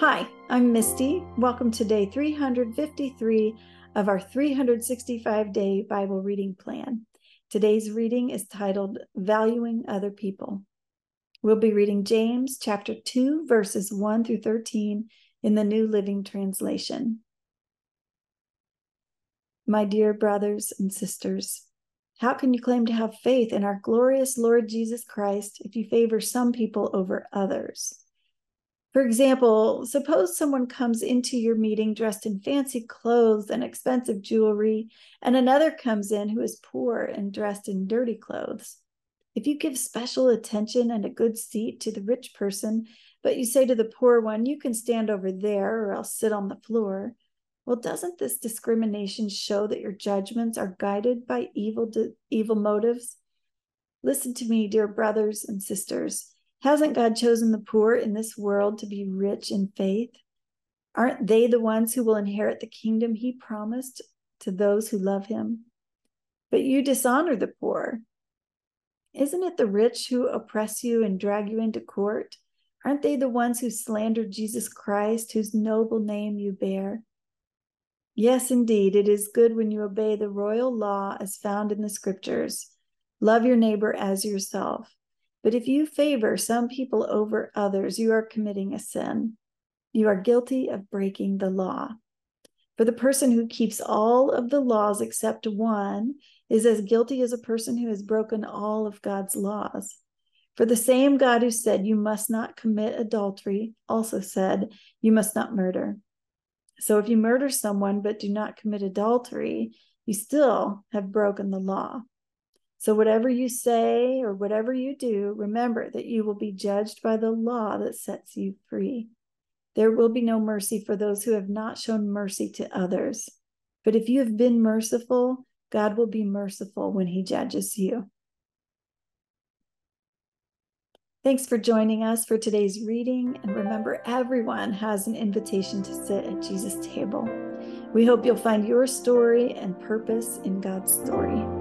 Hi, I'm Misty. Welcome to day 353 of our 365 day Bible reading plan. Today's reading is titled Valuing Other People. We'll be reading James chapter 2, verses 1 through 13 in the New Living Translation. My dear brothers and sisters, how can you claim to have faith in our glorious Lord Jesus Christ if you favor some people over others? For example, suppose someone comes into your meeting dressed in fancy clothes and expensive jewelry, and another comes in who is poor and dressed in dirty clothes. If you give special attention and a good seat to the rich person, but you say to the poor one, you can stand over there or else sit on the floor, well, doesn't this discrimination show that your judgments are guided by evil, evil motives? Listen to me, dear brothers and sisters. Hasn't God chosen the poor in this world to be rich in faith? Aren't they the ones who will inherit the kingdom he promised to those who love him? But you dishonor the poor. Isn't it the rich who oppress you and drag you into court? Aren't they the ones who slander Jesus Christ, whose noble name you bear? Yes, indeed, it is good when you obey the royal law as found in the scriptures. Love your neighbor as yourself. But if you favor some people over others, you are committing a sin. You are guilty of breaking the law. For the person who keeps all of the laws except one is as guilty as a person who has broken all of God's laws. For the same God who said, You must not commit adultery, also said, You must not murder. So if you murder someone but do not commit adultery, you still have broken the law. So, whatever you say or whatever you do, remember that you will be judged by the law that sets you free. There will be no mercy for those who have not shown mercy to others. But if you have been merciful, God will be merciful when he judges you. Thanks for joining us for today's reading. And remember, everyone has an invitation to sit at Jesus' table. We hope you'll find your story and purpose in God's story.